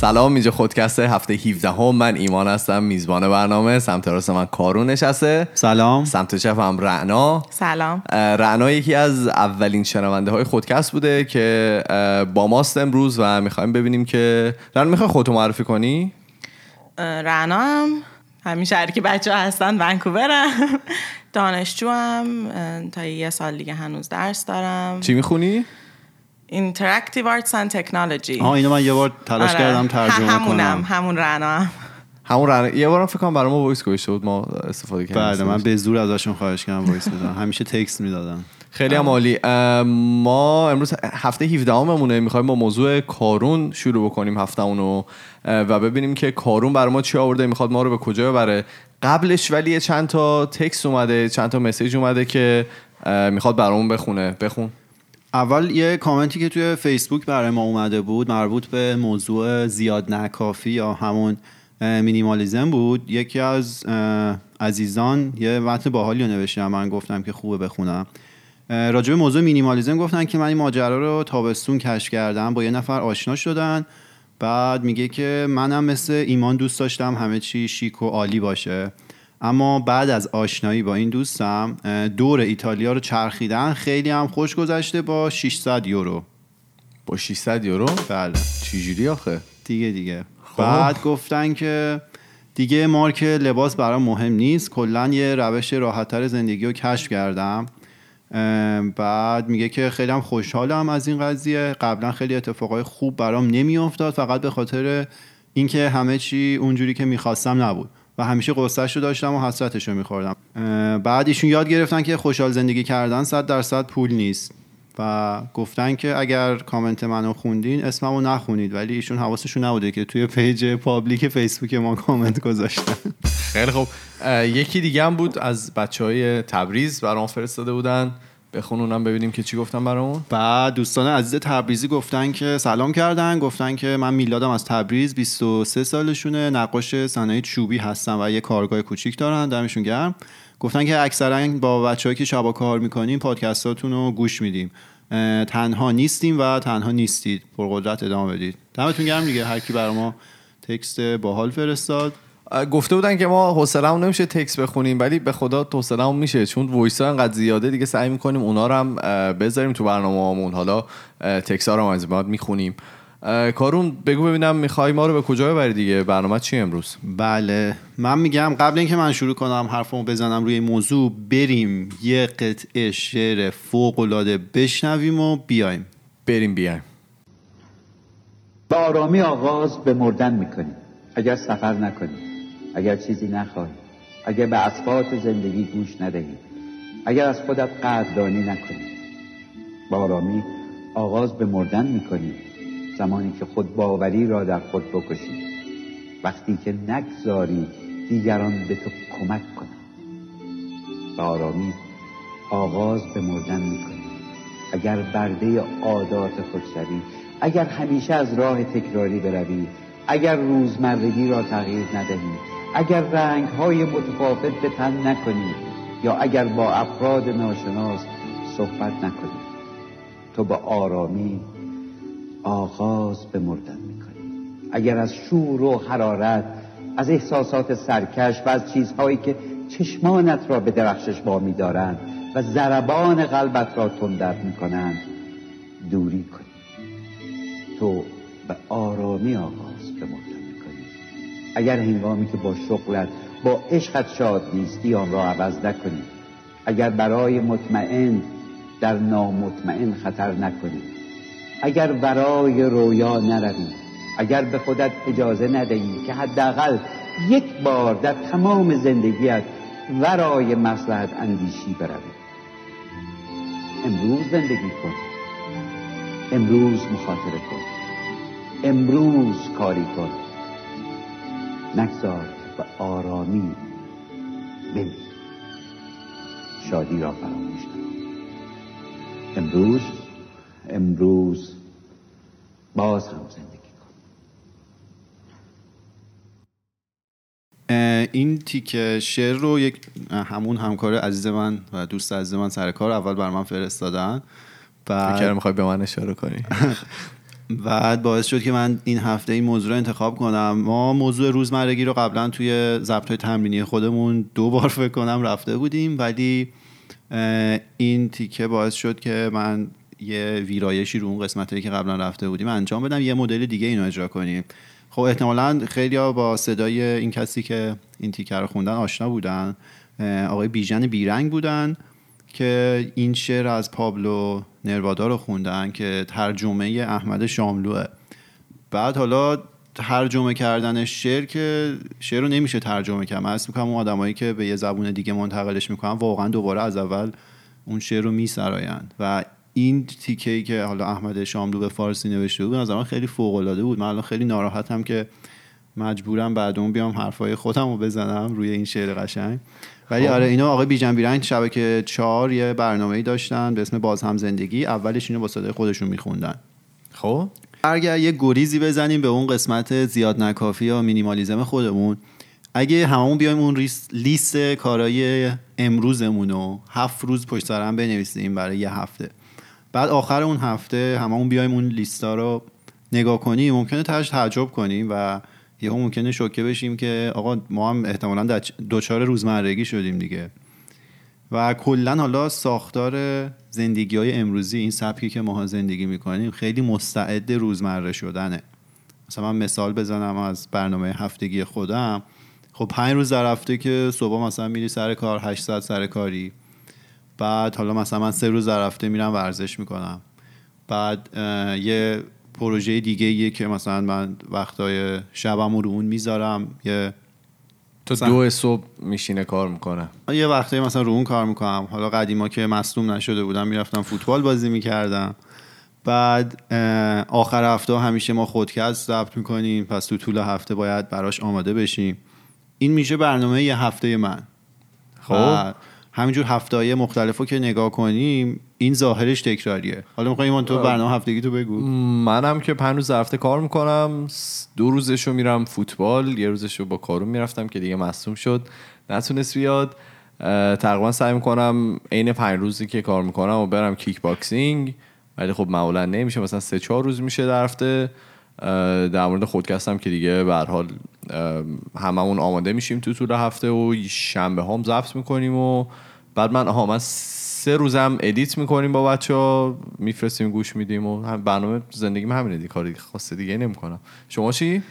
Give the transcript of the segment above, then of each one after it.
سلام اینجا خودکست هفته 17 هم من ایمان هستم میزبان برنامه. سمت راست من کارون نشسته. سلام. سمت چپ هم رعنا. سلام. رعنا یکی از اولین شنونده های خودکست بوده که با ماست امروز و می‌خوایم ببینیم که رعنا می‌خوای خودتو معرفی کنی؟ رعنا هم. همین شهری که بچه ها هستن ونکوورم. دانشجو هم تا یه سال دیگه هنوز درس دارم. چی می‌خونی؟ Interactive Arts and Technology. آها اینو من یه بار تلاش آره. کردم ترجمه همونم کنم. همون رعنا هم همون رن... یه بارم فکر کنم برای ما voice گذاشته بود ما استفاده کردیم بله من به زور ازشون خواهش کردم voice بدم همیشه text می‌دادم. خیلی هم عالی. ما امروز هفته 17 اممونه می‌خوایم با موضوع کارون شروع بکنیم هفته اونو و ببینیم که کارون برای ما چی آورده می‌خواد ما رو به کجا ببره. قبلش ولی یه چند تا تکست اومده چند تا message اومده که می‌خواد برامون بخونه. بخون. اول یه کامنتی که توی فیسبوک برای ما اومده بود مربوط به موضوع زیاد نکافی یا همون مینیمالیزم بود. یکی از عزیزان یه متن باحالی رو نوشتم من گفتم که خوبه بخونم. راجع به موضوع مینیمالیزم گفتن که من این ماجرا رو تابستون کشف کردم با یه نفر آشنا شدن. بعد میگه که منم مثل ایمان دوست داشتم همه چی شیک و عالی باشه. اما بعد از آشنایی با این دوستم دور ایتالیا رو چرخیدن خیلی هم خوش گذشته با 600 یورو. با 600 یورو؟ بله. چجوری آخه؟ دیگه دیگه. بعد گفتن که دیگه مارک لباس برام مهم نیست کلا یه روش راحتتر زندگی رو کشف کردم. بعد میگه که خیلی هم خوشحالم از این قضیه. قبلا خیلی اتفاقای خوب برام نمیافتاد فقط به خاطر اینکه همه چی اونجوری که می‌خواستم نبود. و همیشه غصه‌ش رو داشتم و حسرتش رو میخوردم. بعد ایشون یاد گرفتن که خوشحال زندگی کردن صد درصد پول نیست. و گفتن که اگر کامنت منو خوندین اسممو نخونید. ولی ایشون حواسشون نبوده که توی page public Facebook ما کامنت گذاشتن. خیلی اه، یکی دیگه هم بود از بچه های تبریز برام فرستاده بودن. بخون اونم ببینیم که چی گفتن برامون. بعد دوستان عزیز تبریزی گفتن که سلام کردن گفتن که من میلادم از تبریز 23 سالشونه نقاش صنایع چوبی هستن و یه کارگاه کوچیک دارن دمشون گرم. گفتن که اکثرا با بچه‌هایی که شبا کار می‌کنیم پادکستاتون رو گوش میدیم. تنها نیستیم و تنها نیستید. پرقدرت ادامه بدید. دمتون گرم دیگه. هر کی برای ما text باحال فرستاد. گفته بودن که ما حوصله‌مون نمیشه تکس بخونیم ولی به خدا حوصله‌مون میشه. چون voice ها انقدر زیاده دیگه سعی می‌کنیم اونا رو هم بذاریم تو برنامه‌مون حالا تکس ها رو از بعد می‌خونیم. کارون بگو ببینم می‌خوای ما رو به کجا ببری دیگه؟ برنامه چی امروز؟ بله. من میگم قبل اینکه من شروع کنم حرفمو بزنم روی این موضوع بریم یه قطعه شعر فوق العاده بشنویم و بیایم. بریم بیایم. به آرامی آغاز به مردن می‌کنی اگر سفر نکنی اگر چیزی نخواهی اگر به اسبات زندگی گوش ندهی اگر از خودت قدردانی نکنی. به آرامی آغاز به مردن می‌کنی زمانی که خود باوری را در خود بکشی. وقتی که نگذاری دیگران به تو کمک کنند به آرامی آغاز به مردن می‌کنی. اگر برده عادات خود شوی اگر همیشه از راه تکراری بروی اگر روزمرگی را تغییر ندهی اگر رنگ های متفاوت به تن نکنی یا اگر با افراد ناشناس صحبت نکنی تو به آرامی آغاز به مردن می‌کنی. اگر از شور و حرارت از احساسات سرکش و از چیزهایی که چشمانت را به درخشش وامی دارند و ضربان قلبت را تندر می‌کنند دوری کنی. تو به آرامی آغاز به مردن اگر هنگامی که با شغلت با عشقت شاد نیستی آن را عوض نکنی. اگر برای مطمئن در نامطمئن خطر نکنی. اگر برای رویا نروی. اگر به خودت اجازه ندهی که حداقل یک بار در تمام زندگیت ورای مصلحت اندیشی بروی. امروز زندگی کن. امروز مخاطره کن. امروز کاری کن. نگذار به آرامی بمیر شادی را فراموش کن. امروز امروز باز هم زندگی کن. این تیک شعر رو یک همون همکار عزیز من و دوست عزیز من سر کار اول بر من فرستادن. فکر بعد می‌خوای به من اشاره کنی. بعد باعث شد که من این هفته این موضوع رو انتخاب کنم. ما موضوع روزمرگی رو قبلا توی ضبط تمرینی خودمون دو بار فکر کنم رفته بودیم ولی این تیکه باعث شد که من یه ویرایشی رو اون قسمت که قبلا رفته بودیم انجام بدم یه مدل دیگه اینو اجرا کنیم. خب احتمالا خیلی با صدای این کسی که این تیکه رو خوندن آشنا بودن. آقای بیژن بیرنگ بودن. که این شعر از پابلو نروادا رو خوندن که ترجمه احمد شاملوه. بعد حالا ترجمه کردن شعر که شعر رو نمیشه ترجمه کرد. من می‌کنم اون آدمایی که به یه زبون دیگه منتقلش می‌کنن واقعا دوباره از اول اون شعر رو میسراین و این تیکه ای که حالا احمد شاملو به فارسی نوشته بود از خیلی فوق العاده بود. من الان خیلی ناراحتم که مجبورم بعد اون بیام حرفای خودم رو بزنم روی این شعر قشنگ. ولی خب. آره اینا آقای بیژن بیرنگ شبکه چهار یه برنامه ای داشتن به اسم باز هم زندگی اولش اینو با صدای خودشون میخوندن. خب. اگر یه گریزی بزنیم به اون قسمت زیاد نکافی یا مینیمالیزم خودمون اگه هممون بیایم اون لیست کارهای امروزمون رو هفت روز پشت سر هم بنویسیم برای یه هفته. بعد آخر اون هفته هممون بیایم اون لیستا رو نگاه کنیم. ممکنه تاش تعجب کنیم و یهو ممکنه شوکه بشیم که آقا ما هم احتمالا دوچار روزمرگی شدیم دیگه. و کلا حالا ساختار زندگی های امروزی این سبکی که ما زندگی می‌کنیم خیلی مستعد روزمره شدنه. مثلا من مثال بزنم از برنامه هفتگی خودم. خب پنج روز در هفته که صبح مثلا میری سر کار 8 ساعت سر کاری. بعد حالا مثلا من سه روز در هفته میرم ورزش می‌کنم. بعد یه پروژه دیگه یه که مثلا من وقتای شبم رو اون می‌ذارم یه تو دو صبح میشینه کار می‌کنه. یه وقتایی مثلا رو اون کار می‌کنم. حالا قدیما که مصدوم نشده بودم می‌رفتم فوتبال بازی می‌کردم. بعد آخر هفته همیشه ما خودکست ضبط می‌کنیم. پس تو طول هفته باید براش آماده بشیم. این میشه برنامه یه هفته من. خب. همینجور هفته مختلف رو که نگاه کنیم این ظاهرش تکراریه. حالا می‌خوای ایمان تو برنامه هفتگی تو بگو. منم که پنج روز هفته کار می‌کنم دو روزشو میرم فوتبال یه روزشو با کارون می‌رفتم که دیگه مصدوم شد. نتونست بیاد. تقریبا سعی می‌کنم این پنج روزی که کار می‌کنم و برم کیک باکسینگ. ولی خب معمولا نمیشه مثلا سه چهار روز میشه در هفته. در مورد خودکستم که دیگه به حال هممون آماده میشیم تو طول هفته و شنبه هم ضبط می‌کنیم و بعد من آها من سه روزم ادیت می‌کنیم با بچه ها میفرستیم گوش میدیم و هم برنامه زندگی همینه دی کاری خاصه دیگه نمی‌کنم. شما چی؟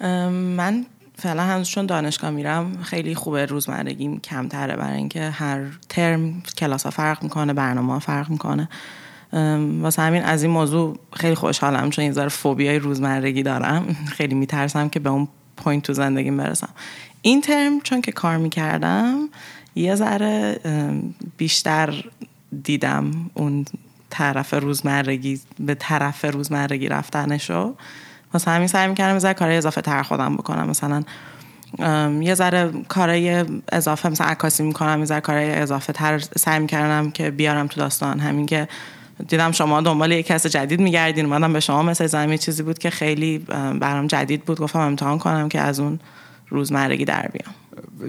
من فعلا هنوز چون دانشگاه میرم خیلی خوبه روزمرگیم کمتره برای اینکه هر ترم کلاس ها فرق می‌کنه برنامه ها فرق می‌کنه. واسه همین از این موضوع خیلی خوشحالم چون این ذره فوبیای روزمرگی دارم. خیلی میترسم که به اون point تو زندگیم برسم. این ترم چون که کار می‌کردم یه ذره بیشتر دیدم اون طرف روزمرگی به طرف روزمرگی رفتنشو. واسه همین سعی می‌کردم یه ذره اضافه تر خودم بکنم. مثلا یه ذره کارهای اضافه مثلا عکاسی می‌کنم یه ذره کارهای اضافه تر سعی می‌کردم که بیارم تو داستان. همین که دیدم شما دنبال یک cast جدید میگردین. اومدم به شما مثل زمین چیزی بود که خیلی برام جدید بود. گفتم امتحان کنم که از اون روزمرگی در بیام.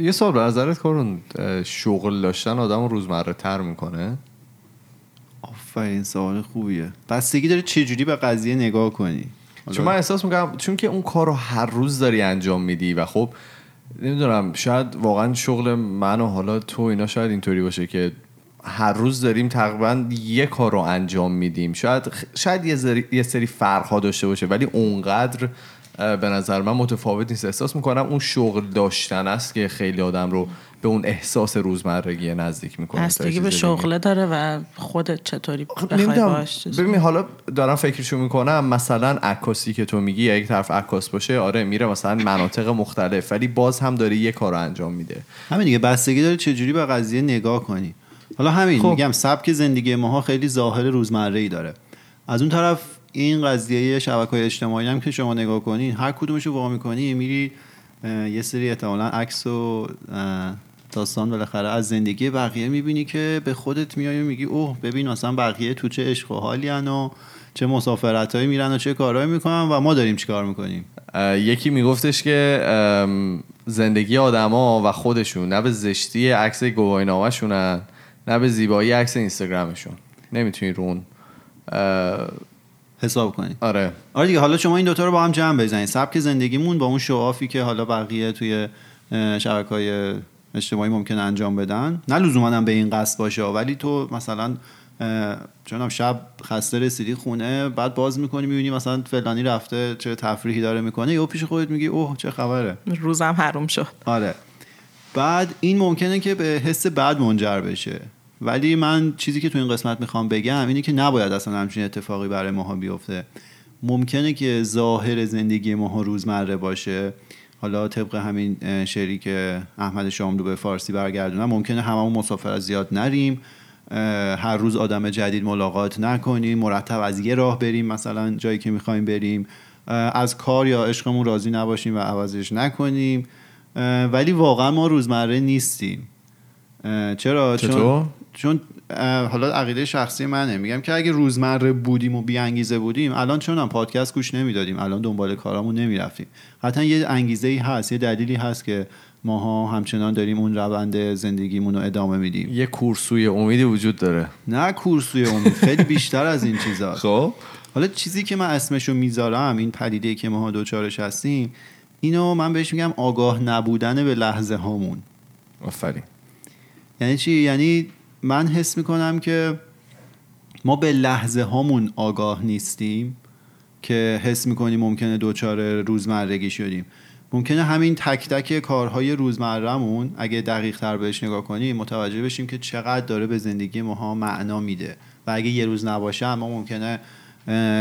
یه سوال به نظرت کارون شغل داشتن آدم روزمره تر می‌کنه؟ آفرین سوال خوبیه. بستگی داره چجوری به قضیه نگاه کنی. چون من احساس می‌کنم چون که اون کار رو هر روز داری انجام میدی و خب نمی‌دونم شاید واقعا شغل من و حالا تو اینا شاید اینطوری باشه که هر روز داریم تقریبا یه کار رو انجام میدیم. شاید شاید یه سری فرق ها داشته باشه ولی اونقدر به نظر من متفاوت نیست. احساس می‌کنم اون شغل داشتن است که خیلی آدم رو به اون احساس روزمرگی نزدیک می‌کنه. بستگی به شغله داره و خودت چطوری بخوای باش ببین حالا دارم فکرشو می‌کنم مثلا عکاسی که تو میگی یک طرف عکاس باشه آره میره مثلا مناطق مختلف ولی باز هم داره یه کار انجام میده. همین دیگه بستگی داره چجوری به قضیه نگاه کنی. حالا همین خب. میگم سبک زندگی ماها خیلی ظاهر روزمره ای داره. از اون طرف این قضیه شبکه های اجتماعی هم که شما نگاه کنین هر کدومش رو وا می‌کنی میری یه سری احتمالا عکس و داستان بالاخره از زندگی بقیه می‌بینی که به خودت میای و میگی اوه ببین اصلا بقیه تو چه عشق و حالی و چه مسافرت هایی میرن و چه کارهایی می‌کنن و ما داریم چیکار می‌کنیم. یکی میگفتش که زندگی آدما و خودشون نه به زشتی عکس گواهینامه‌شونن نه به زیبایی عکس اینستاگرامشون. نمی‌تونی رون حساب کنید آره. آره دیگه حالا شما این دوتا رو با هم جمع بزنید. سبک زندگیمون با اون شوافی که حالا بقیه توی شبکه های اجتماعی ممکن انجام بدن. نه لزوما هم به این قصد باشه ولی تو مثلا چون شب خسته رسیدی خونه بعد باز می‌کنی می‌بینی مثلا فلانی رفته چه تفریحی داره می‌کنه یا پیش خودت میگی اوه چه خبره. روزم حروم شد. آره. بعد این ممکنه که به حس بد منجر بشه. ولی من چیزی که تو این قسمت می‌خوام بگم اینه که نباید اصلا همچین اتفاقی برای ماها بیفته. ممکنه که ظاهر زندگی ماها روزمره باشه. حالا طبق همین شعری که احمد شاملو به فارسی برگردونم ممکنه هممون مسافر از زیاد نریم. هر روز آدم جدید ملاقات نکنیم. مرتب از یه راه بریم مثلا جایی که می‌خوایم بریم. از کار یا عشقمون راضی نباشیم و عوضش نکنیم. ولی واقعا ما روزمره نیستیم. چرا؟ چطور؟ چون حالا عقیده شخصی منه. میگم که اگه روزمره بودیم و بیانگیزه بودیم الان چون هم پادکست گوش نمی‌دادیم. الان دنبال کارامون نمی‌رفتیم. حتی یه انگیزه ای هست یه دلیلی هست که ماها همچنان داریم اون روند زندگیمون رو ادامه میدیم. یه کورسوی امیدی وجود داره. نه کورسوی امید خیلی بیشتر از این چیزا. خب. حالا چیزی که من اسمشو می‌ذارم این پدیده که ماها دوچارش هستیم اینو من بهش میگم آگاه نبودن به لحظه هامون آفرین. یعنی چی؟ یعنی من حس می‌کنم که ما به لحظه هامون آگاه نیستیم که حس می‌کنیم ممکنه دوچار روزمرگی شدیم. ممکنه همین تک تک کارهای روزمرهمون اگه دقیق تر بهش نگاه کنیم متوجه بشیم که چقدر داره به زندگی ماها معنا میده. و اگه یه روز نباشه ما ممکنه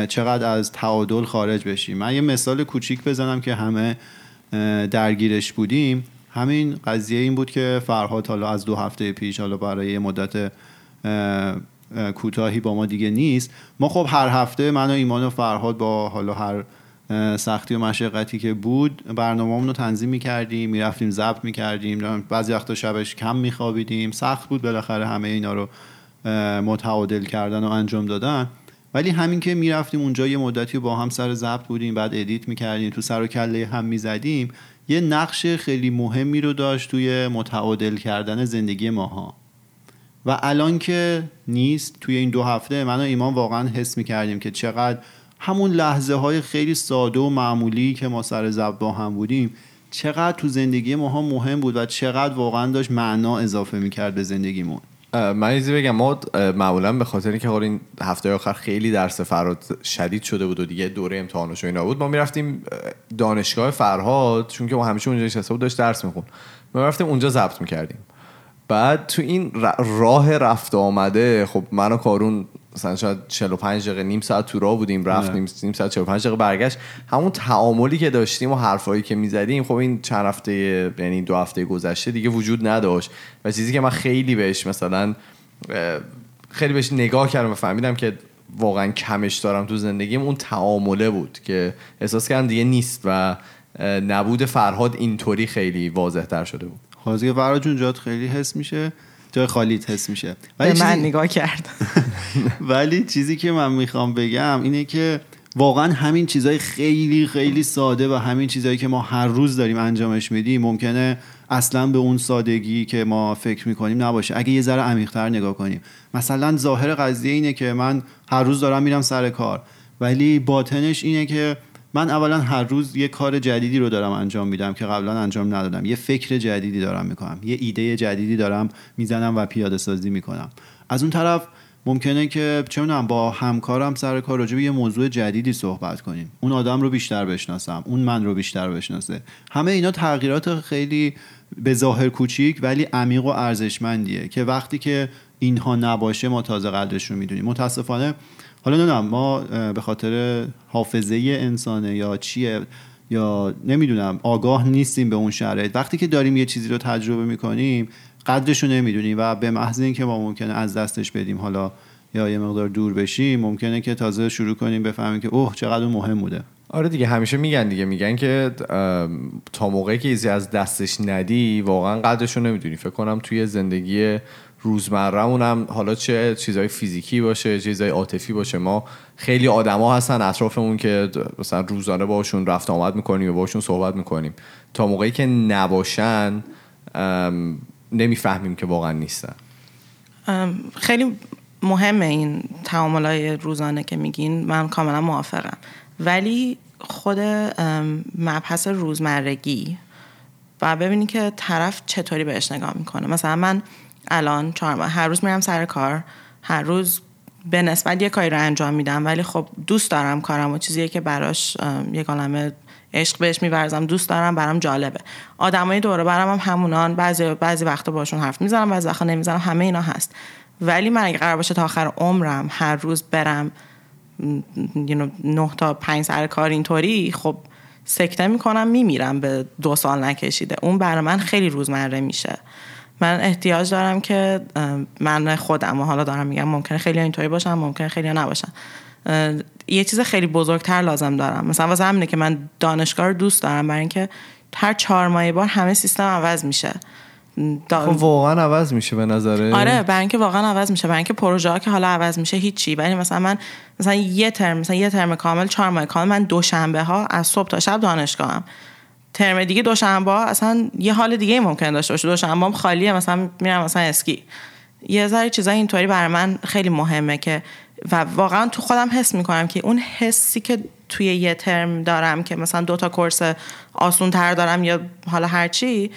چقدر از تعادل خارج بشیم. من یه مثال کوچیک بزنم که همه درگیرش بودیم. همین قضیه این بود که فرهاد حالا از دو هفته پیش حالا برای مدت کوتاهی با ما دیگه نیست. ما خب هر هفته من و ایمان و فرهاد با حالا هر سختی و مشقتی که بود برنامه رو تنظیم می‌کردیم می‌رفتیم ضبط می‌کردیم. بعضی وقتا شبش کم میخوابیدیم. سخت بود بالاخره همه اینا رو متعادل کردن و انجام دادن. ولی همین که می‌رفتیم اونجا یه مدتی با هم سر ضبط بودیم بعد ادیت می‌کردیم تو سر و کله هم می‌زدیم. یه نقش خیلی مهمی رو داشت توی متعادل کردن زندگی ماها. و الان که نیست توی این دو هفته من و ایمان واقعا حس می‌کردیم که چقدر همون لحظه های خیلی ساده و معمولی که ما سر زب هم بودیم چقدر تو زندگی ماها مهم بود و چقدر واقعا داشت معنا اضافه می‌کرد به زندگیمون. من ایزی بگم ما معمولا به خاطر اینکه این هفته آخر خیلی درس فرهاد شدید شده بود و دیگه دوره امتحانش و اینا بود ما می‌رفتیم دانشگاه فرهاد چون که ما همیشه اونجا نشسته بود داشت درس میخون ما رفتیم اونجا ضبط می‌کردیم. بعد تو این راه رفت آمده خب من و کارون مثلا شاید 45 دقیقه نیم ساعت تو راه بودیم رفتیم نیم ساعت 45 دقیقه برگشت. همون تعاملی که داشتیم و حرفایی که می‌زدیم خب این چند هفته یعنی دو هفته گذشته دیگه وجود نداشت. و چیزی که من خیلی بهش مثلا خیلی بهش نگاه کردم و فهمیدم که واقعا کمش دارم تو زندگیم اون تعامله بود که احساس کردم دیگه نیست و نبود فرهاد اینطوری خیلی واضح تر شده بود. حاضر فرهاد جون جات خیلی حس میشه. جای خالیت حس میشه. ولی به من نگاه کرد. ولی چیزی که من می‌خوام بگم اینه که واقعا همین چیزهای خیلی خیلی ساده و همین چیزهایی که ما هر روز داریم انجامش میدیم ممکنه اصلا به اون سادگی که ما فکر می‌کنیم نباشه. اگه یه ذره عمیقتر نگاه کنیم. مثلا ظاهر قضیه اینه که من هر روز دارم میرم سر کار. ولی باطنش اینه که من اولا هر روز یه کار جدیدی رو دارم انجام میدم که قبلا انجام ندادم. یه فکر جدیدی دارم می‌کنم. یه ایده جدیدی دارم می‌زنم و پیاده سازی می‌کنم. از اون طرف ممکنه که چه با همکارم سر کار راجع یه موضوع جدیدی صحبت کنیم. اون آدم رو بیشتر بشناسم. اون من رو بیشتر بشناسه. همه اینا تغییرات خیلی به ظاهر کوچیک ولی عمیق و ارزشمندیه که وقتی که اینها نباشه ما تازه قدرش رو می‌دونیم. متاسفانه حالا نمی‌دونم ما به خاطر حافظه انسانه یا چیه یا نمی‌دونم آگاه نیستیم به اون شرایط. وقتی که داریم یه چیزی رو تجربه می‌کنیم قدرش رو نمی‌دونیم و به محض اینکه ما ممکنه از دستش بدیم حالا یا یه مقدار دور بشیم ممکنه که تازه شروع کنیم بفهمیم که اوه چقدر مهم بوده. آره دیگه همیشه میگن دیگه میگن که تا موقعی که ایزی از دستش ندی واقعا قدرش رو نمی‌دونی. فکر کنم توی زندگی روزمرهمون هم حالا چه چیزای فیزیکی باشه چیزای عاطفی باشه. ما خیلی آدما هستن اطرافمون که مثلا روزانه باشون رفت آمد می‌کنیم و باشون صحبت می‌کنیم. تا موقعی که نباشن نمی‌فهمیم که واقعا نیستن. خیلی مهمه این تعامل های روزانه که میگین. من کاملا موافقم. ولی خود مبحث روزمرگی و ببینی که طرف چطوری بهش نگاه می‌کنه. مثلا من الان چهار هر روز میرم سر کار. هر روز به نسبت یه کاری رو انجام میدم ولی خب دوست دارم کارم و چیزیه که براش یه عالمه عشق بهش میورزم. دوست دارم برام جالبه. آدمای دوره برام هم همونان. بعضی بعضی وقتا باشون حرف می‌زنم بعضی وقتا نمی‌زنم. همه اینا هست. ولی من اگه قرار باشه تا آخر عمرم هر روز برم نه تا پنج سر کار اینطوری خب سکته می‌کنم میمیرم به دو سال نکشیده. اون برای من خیلی روزمره میشه. من احتیاج دارم که من خودم و حالا دارم میگم ممکنه خیلی اینطوری باشم ممکنه خیلی نباشم. یه چیز خیلی بزرگتر لازم دارم. مثلا واسه همینه که من دانشگاه رو دوست دارم برای اینکه هر چهار ماه بار همه سیستم عوض میشه. دا... خب واقعا عوض میشه به نظره. آره برای اینکه واقعا عوض میشه. برای اینکه پروژه ها که حالا عوض میشه هیچی. ولی مثلا من مثلا یه ترم مثلا یه ترم کامل چهار ماه کامل من دوشنبه ها از صبح تا شب دانشگاهم. ترم دیگه دوشنبه اصلا یه حال دیگه ممکن داشته باشه. دوشنبه هم خالیه مثلا میرم مثلا اسکی. یه ذره چیزای اینطوری برای من خیلی مهمه که و واقعا تو خودم حس می‌کنم که اون حسی که توی یه ترم دارم که مثلا دو تا کورس آسون تر دارم یا حالا هرچی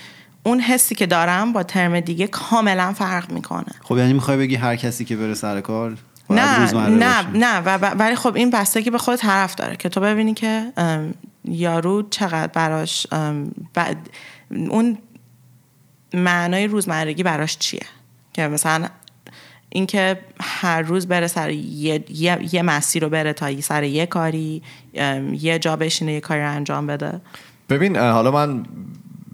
اون حسی که دارم با ترم دیگه کاملا فرق می‌کنه. خب یعنی می‌خوای بگی هر کسی که بره سر کار نه نه نه ولی خب این بستگی به خود طرف داره که تو ببینی که یارو چقدر براش اون معنای روزمرگی براش چیه؟ که مثلا اینکه هر روز بره سر یه, یه،, یه مسیر رو بره تا سر یه کاری یه جا بشینه یه کاری رو انجام بده. ببین حالا من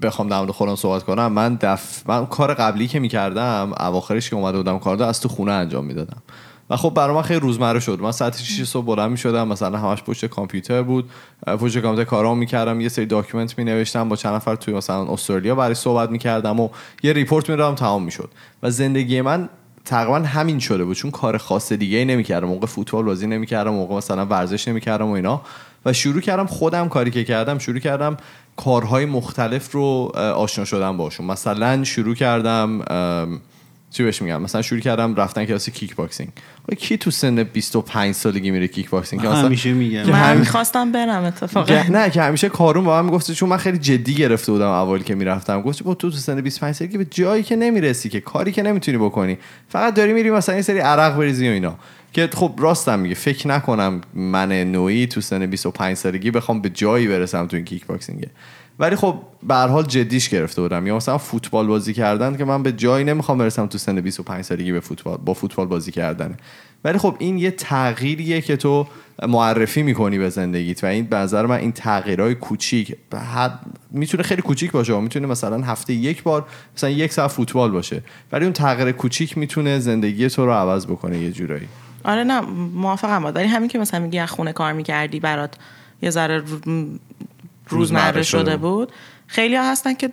بخوام در مورد خودم صحبت کنم. من دف من کار قبلی که می‌کردم اواخرش که اومده بودم کار از تو خونه انجام می‌دادم. و خب برای من خیلی روزمره شد. من ساعت 6 صبح بلند می‌شدم مثلا همش پشت کامپیوتر بود. پشت کامپیوتر کارام می‌کردم یه سری document می نوشتم با چند نفر توی مثلا استرالیا برای صحبت می‌کردم و یه report می‌دادم تمام می‌شد. و زندگی من تقریبا همین شده بود چون کار خاص دیگه ای نمی‌کردم. موقع فوتبال بازی نمی‌کردم موقع مثلا ورزش نمی‌کردم و اینا. و شروع کردم خودم کاری که کردم شروع کردم کارهای مختلف رو آشنا شدم باشون مثلا شروع کردم چی بهش میگم؟ مثلا شروع کردم رفتن کلاس کیک باکسینگ کی تو سن 25 سالگی میره کیک باکسینگ همیشه میگم. من می‌خواستم برم اتفاقا. نه که همیشه کارون با من می‌گفت چون من خیلی جدی گرفته بودم اول که می‌رفتم. گفت تو تو سن 25 سالگی به جایی که نمی‌رسی که کاری که نمی‌تونی بکنی. فقط داری میری مثلا این سری عرق بریزی و اینا. که خب راستم میگه فکر نکنم من نوعی تو سن 25 سالگی بخوام به جایی برسم تو این کیک باکسینگ ولی خب به حال جدیش گرفته بودم. یا مثلا فوتبال بازی کردن که من به جایی نمی‌خوام برسم تو سن 25 سالگی به فوتبال با فوتبال بازی کردن. ولی خب این یه تغییریه که تو معرفی می‌کنی به زندگیت و این به نظر من این تغییرهای کوچیک. می‌تونه خیلی کوچیک باشه می‌تونه مثلا هفته یک بار مثلا یک ساعت فوتبال باشه. ولی اون تغییر کوچیک می‌تونه زندگی تو رو عوض بکنه یه جورایی. آره نه موافقم ولی همین که مثلا میگی خونه کار می‌کردی برات یه ذره روزمره شده بود. خیلی ها هستن که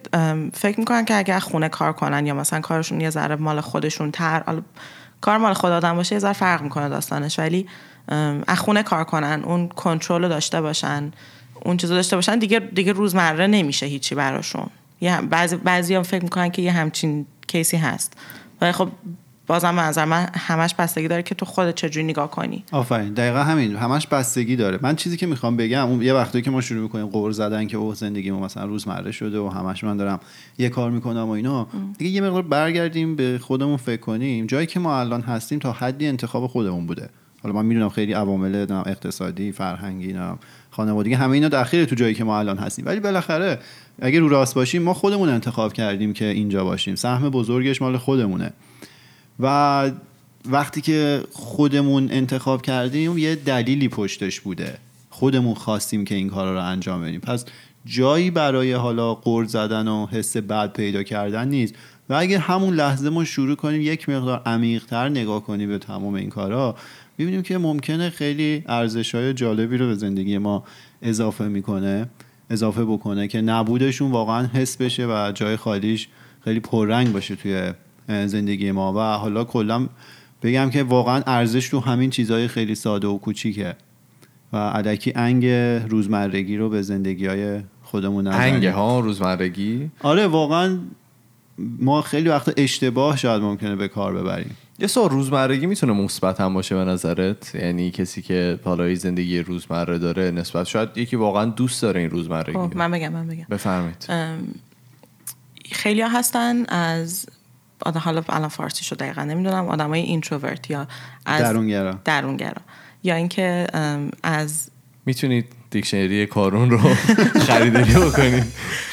فکر می‌کنن که اگر خونه کار کنن یا مثلا کارشون یه ذره مال خودشون تر کار مال خود آدم باشه یه ذره فرق می‌کنه داستانش. ولی از خونه کار کنن اون کنترل رو داشته باشن اون چیزو داشته باشن دیگه دیگه روزمره نمیشه هیچی براشون. یه بعضی بعضی هم فکر می‌کنن که یه همچین کیسی هست. ولی خب بازم نظر من همش بستگی داره که تو خودت چجوری نگاه کنی. آفرین. دقیقا همین. همش بستگی داره. من چیزی که می‌خوام بگم اون یه وقتی که ما شروع می‌کنیم قور زدن که اوه زندگی ما مثلا روزمره شده و همش من دارم یه کار می‌کنم و اینا دیگه یه مقدار برگردیم به خودمون فکر کنیم. جایی که ما الان هستیم تا حدی انتخاب خودمون بوده. حالا من می‌دونم خیلی عوامل اقتصادی فرهنگی خانوادگی همه اینا داخل تو جایی که ما الان هستیم. ولی بالاخره اگه رو راست باشیم ما خودمون انتخاب کردیم که اینجا باشیم. سهم بزرگش مال خودمونه. و وقتی که خودمون انتخاب کردیم یه دلیلی پشتش بوده. خودمون خواستیم که این کارا رو انجام بدیم. پس جایی برای حالا قرض زدن و حس بد پیدا کردن نیست. و اگر همون لحظه ما شروع کنیم یک مقدار عمیقتر نگاه کنیم به تمام این کارا می‌بینیم که ممکنه خیلی ارزش های جالبی رو به زندگی ما اضافه می‌کنه اضافه بکنه که نبودشون واقعا حس بشه و جای خالیش خیلی پررنگ باشه توی زندگی ما و حالا کلا بگم که واقعا ارزش تو همین چیزهای خیلی ساده و کوچیکه و علکی انگ روزمرگی رو به زندگی های خودمون نزنیم انگ ها روزمرگی؟ آره واقعا ما خیلی وقت اشتباه شاید ممکنه به کار ببریم. یه سوال روزمرگی می‌تونه مثبت هم باشه به نظرت؟ یعنی کسی که حالا زندگی روزمره داره نسبت شاید یکی واقعا دوست داره این روزمرگی خب. من بگم من بگم. بفرمایید. خیلی ها هستن از آدم حالا الان فارسی شو دقیقا نمی‌دونم آدمای اینتروورت یا از درونگرا. درونگرا یا اینکه از می‌تونید دیکشنری کارون رو خریداری بکنید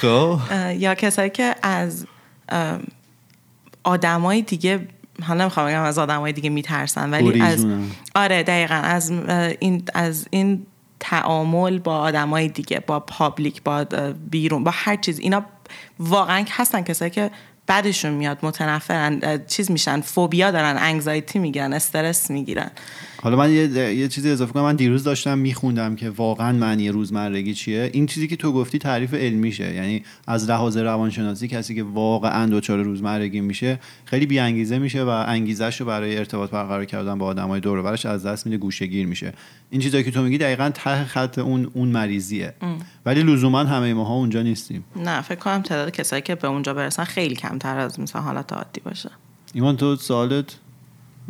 خب یا کسایی که از آدمای دیگه حالا نمی‌خوام بگم از آدمای دیگه میترسن ولی از. آره دقیقا از این از این تعامل با آدمای دیگه با پابلیک با بیرون با هر چیز اینا واقعا هستن کسایی که بعدشون میاد متنفرن چیز میشن فوبیا دارن انگزایتی می‌گیرن استرس می‌گیرن. حالا من یه, یه چیزی اضافه کنم. من دیروز داشتم میخوندم که واقعا معنی روزمرگی چیه. این چیزی که تو گفتی تعریف علمیشه. یعنی از لحاظ روانشناسی کسی که واقعا دچار روزمرگی میشه خیلی بی انگیزه میشه و انگیزش رو برای ارتباط برقرار کردن با آدمای دور و برش از دست میده گوشهگیر میشه. این چیزایی که تو میگی دقیقا ته خط اون اون مریضیه. ولی لزوما همه ماها اونجا نیستیم. نه فکر کنم تعداد کسایی که به اونجا برسن خیلی کمتر از مثلا حالت عادی باشه. ایمان تو سوالت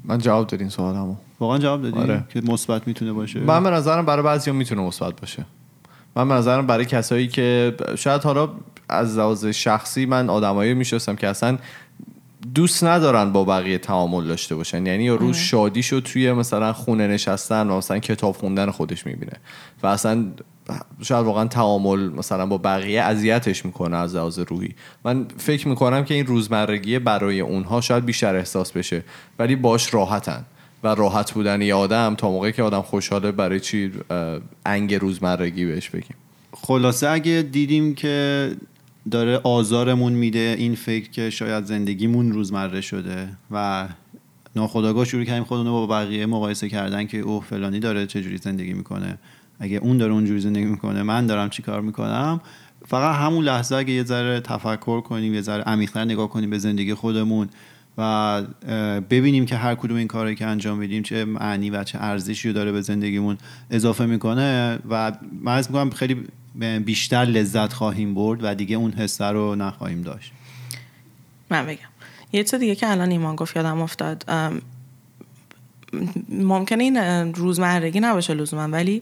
من جواب دادین سوالمو. واقعا جواب دادی؟ آره. که مثبت می‌تونه باشه؟ من به نظرم برای بعضی می‌تونه مثبت باشه. من به نظرم برای کسایی که شاید حالا از لحاظ شخصی من آدمایی میشستم که اصلا دوست ندارن با بقیه تعامل داشته باشن. یعنی یه روز شادیشو توی مثلا خونه نشستن و مثلا کتاب خوندن خودش می‌بینه. و اصلا شاید واقعا تعامل مثلا با بقیه اذیتش می‌کنه از لحاظ روحی. من فکر می‌کنم که این روزمرگی برای اونها شاید بیشتر احساس بشه. ولی باش راحتن. و راحت بودن یه آدم تا موقعی که آدم خوشحاله برای چی انگ روزمرگی بهش بگیم. خلاصه اگه دیدیم که داره آزارمون میده این فکر که شاید زندگیمون روزمره شده و ناخداگاه شروع کردیم خودمون با بقیه مقایسه کردن که اوه فلانی داره چجوری زندگی می‌کنه. اگه اون داره اونجوری زندگی می‌کنه من دارم چی کار می‌کنم؟ فقط همون لحظه اگه یه ذره تفکر کنیم یه ذره عمیق‌تر نگاه کنیم به زندگی خودمون و ببینیم که هر کدوم این کاری که انجام میدیم چه معنی و چه ارزشی رو داره به زندگیمون اضافه می‌کنه و من از می‌کنم خیلی بیشتر لذت خواهیم برد و دیگه اون حسه رو نخواهیم داشت. من بگم. یه چیز دیگه که الان ایمان گفت یادم افتاد. ممکنه این روزمرگی نباشه لزوما ولی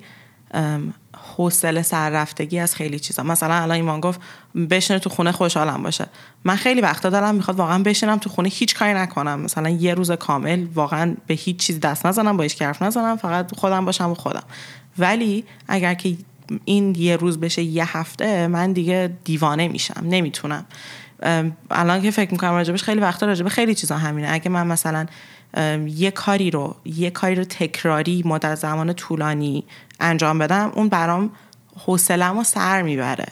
حوصله سر رفتگی از خیلی چیزا. مثلا الان ایمان گفت بشینه تو خونه خوشحالم باشه. من خیلی وقتا دارم می‌خواد واقعا بشینم تو خونه هیچ کاری نکنم. مثلا یه روز کامل واقعا به هیچ چیز دست نزنم با هیچ حرف نزنم فقط خودم باشم و خودم. ولی اگر که این یه روز بشه یه هفته من دیگه دیوانه میشم. نمی‌تونم. الان که فکر می‌کنم راجبش خیلی وقتا راجب خیلی چیزا همینه. اگه من مثلا یه کاری رو یه کاری رو تکراری مدت زمان طولانی انجام بدم اون برام حوصله‌مو رو سر می‌بره.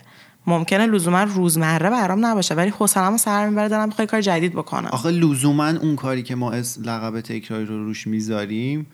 ممکنه لزوما روزمره برام نباشه ولی حوصله‌مو رو سر می‌بره دارم بخوای کار جدید بکنم. آخه لزوما اون کاری که ما از لقب تکراری رو روش می‌ذاریم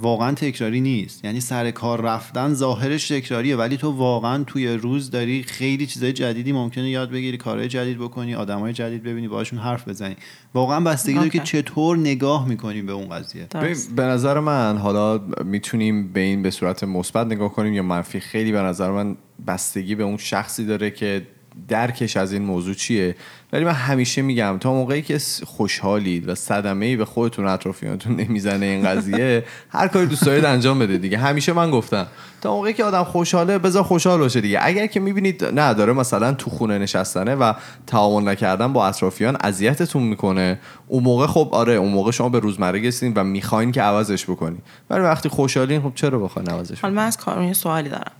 واقعا تکراری نیست. یعنی سر کار رفتن ظاهرش تکراریه ولی تو واقعا توی روز داری خیلی چیزای جدیدی ممکنه یاد بگیری کارهای جدید بکنی آدمای جدید ببینی باشون حرف بزنی. واقعا بستگی داره که. چطور نگاه می‌کنیم به اون قضیه. به نظر من حالا می‌تونیم به این به صورت مثبت نگاه کنیم یا منفی خیلی به نظر من بستگی به اون شخصی داره که درکش از این موضوع چیه؟ ولی من همیشه میگم تا موقعی که خوشحالید و صدمه ای به خودتون و اطرافیانتون نمی‌زنه این قضیه هر کاری دوست دارید انجام بده دیگه. همیشه من گفتم تا موقعی که آدم خوشحاله بذار خوشحال باشه دیگه. اگر که می‌بینید نه داره مثلا تو خونه نشستنه و تعامل نکردن با اطرافیان اذیتتون می‌کنه. اون موقع خب آره اون موقع شما به روزمره رسیدین و می‌خواین که عوضش بکنید ولی وقتی خوشحالین خب چرا بخواین عوضش حالا من از کارون سوالی دارم.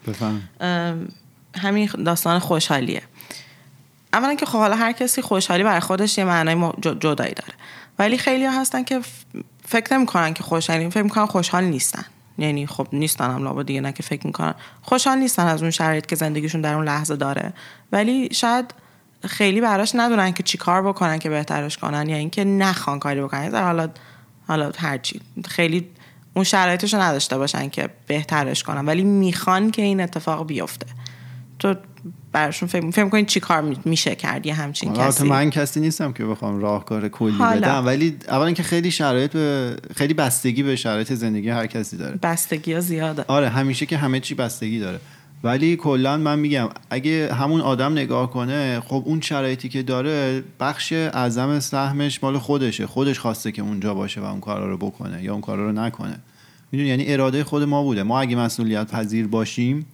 همین داستان خوشحالیه. اولا که خب حالا هر کسی خوشحالی برای خودش یه معنای جدایی داره. ولی خیلی ها هستن که فکر نمی‌کنن که خوشحالی فکر می‌کنن خوشحال نیستن. یعنی خب نیستن هم لابد دیگه نه که فکر می‌کنن. خوشحال نیستن از اون شرایط که زندگیشون در اون لحظه داره. ولی شاید خیلی براش ندونن که چی کار بکنن که بهترش کنن یا اینکه نخوان کاری بکنن. یه ذره حالا حالا هرچی خیلی اون شرایطش نداشته باشن که بهترش کنن. ولی می‌خوان که این اتفاق بیفته. تو براشون فکر فکر کنید چی کار می- میشه کرد یه همچین البته کسی؟ من کسی نیستم که بخوام راهکار کلی حالا. بدم. ولی اولا که خیلی شرایط به خیلی بستگی به شرایط زندگی هر کسی داره. بستگی ها زیاده. آره همیشه که همه چی بستگی داره. ولی کلا من میگم اگه همون آدم نگاه کنه خب اون شرایطی که داره بخش اعظم سهمش مال خودشه. خودش خواسته که اونجا باشه و اون کارا رو بکنه یا اون کارا رو نکنه. می‌دونی؟ یعنی اراده خود ما بوده. ما اگه مسئولیت پذیر باشیم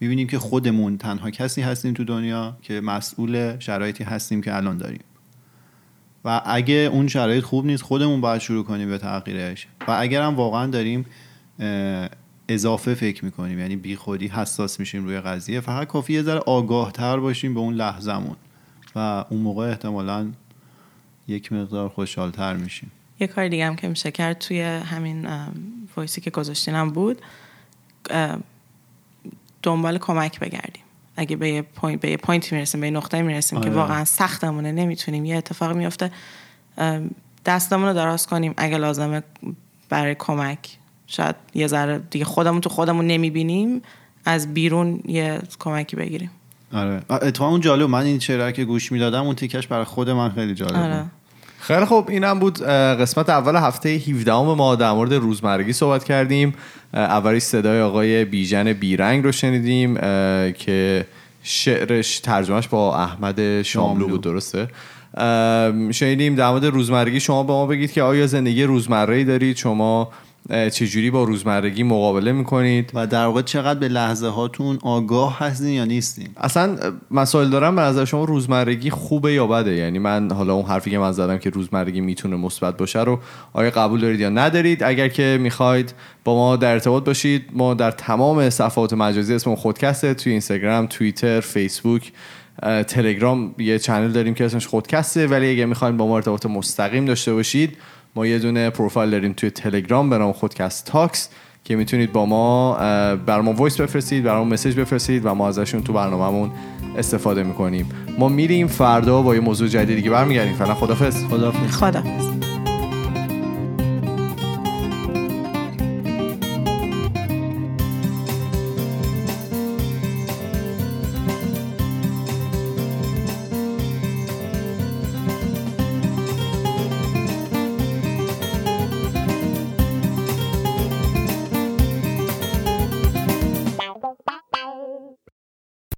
می‌بینیم که خودمون تنها کسی هستیم تو دنیا که مسئول شرایطی هستیم که الان داریم. و اگه اون شرایط خوب نیست خودمون باید شروع کنیم به تغییرش. و اگر هم واقعا داریم اضافه فکر می‌کنیم یعنی بی خودی حساس میشیم روی قضیه فقط کافی یه ذره آگاه تر باشیم به اون لحظمون و اون موقع احتمالا یک مقدار خوشحالتر میشیم. یه کار دیگه هم که میشه کرد توی همین voice ی که گذاشتینم بود دنبال کمک بگردیم. اگه به یه point به یه point ی می‌رسیم به یه نقطه می‌رسیم که آره. واقعا سختمونه نمی‌تونیم. یه اتفاق میفته دستمون رو دراز کنیم اگه لازمه برای کمک. شاید یه ذره دیگه خودمون تو خودمون نمی‌بینیم از بیرون یه کمکی بگیریم. آره. اتفاقا اون جالب من این چهره که گوش می‌دادم اون تیکش برای خود من خیلی جالب آره. خیلی خوب. اینم بود قسمت اول هفته 17 ما در مورد روزمرگی صحبت کردیم. اولی صدای آقای بیژن بیرنگ رو شنیدیم که شعرش ترجمهش با احمد شاملو. بود درسته؟ شنیدیم در مورد روزمرگی شما به ما بگید که آیا زندگی روزمره دارید؟ شما چجوری با روزمرگی مقابله می‌کنید؟ و در واقع چقدر به لحظه هاتون آگاه هستین یا نیستین؟ اصلا مسائل دارم به نظر شما روزمرگی خوبه یا بده؟ یعنی من حالا اون حرفی که من زدم که روزمرگی می‌تونه مثبت باشه رو آیا قبول دارید یا ندارید؟ اگر که می‌خواید با ما در ارتباط باشید ما در تمام صفحات مجازی اسم خودکسته توی اینستاگرام توییتر فیسبوک تلگرام یه channel داریم که اسمش خودکسته ولی اگه می‌خواین با ما ارتباط مستقیم داشته باشید ما یه دونه پروفایل داریم توی تلگرام به نام خودکست تاکس که می‌تونید با ما بر ما voice بفرستید بر ما message بفرستید و ما ازشون تو برنامهمون استفاده می‌کنیم. ما میریم فردا با یه موضوع جدیدی که برمیگردیم. فعلا خدافظ خدافظ خدا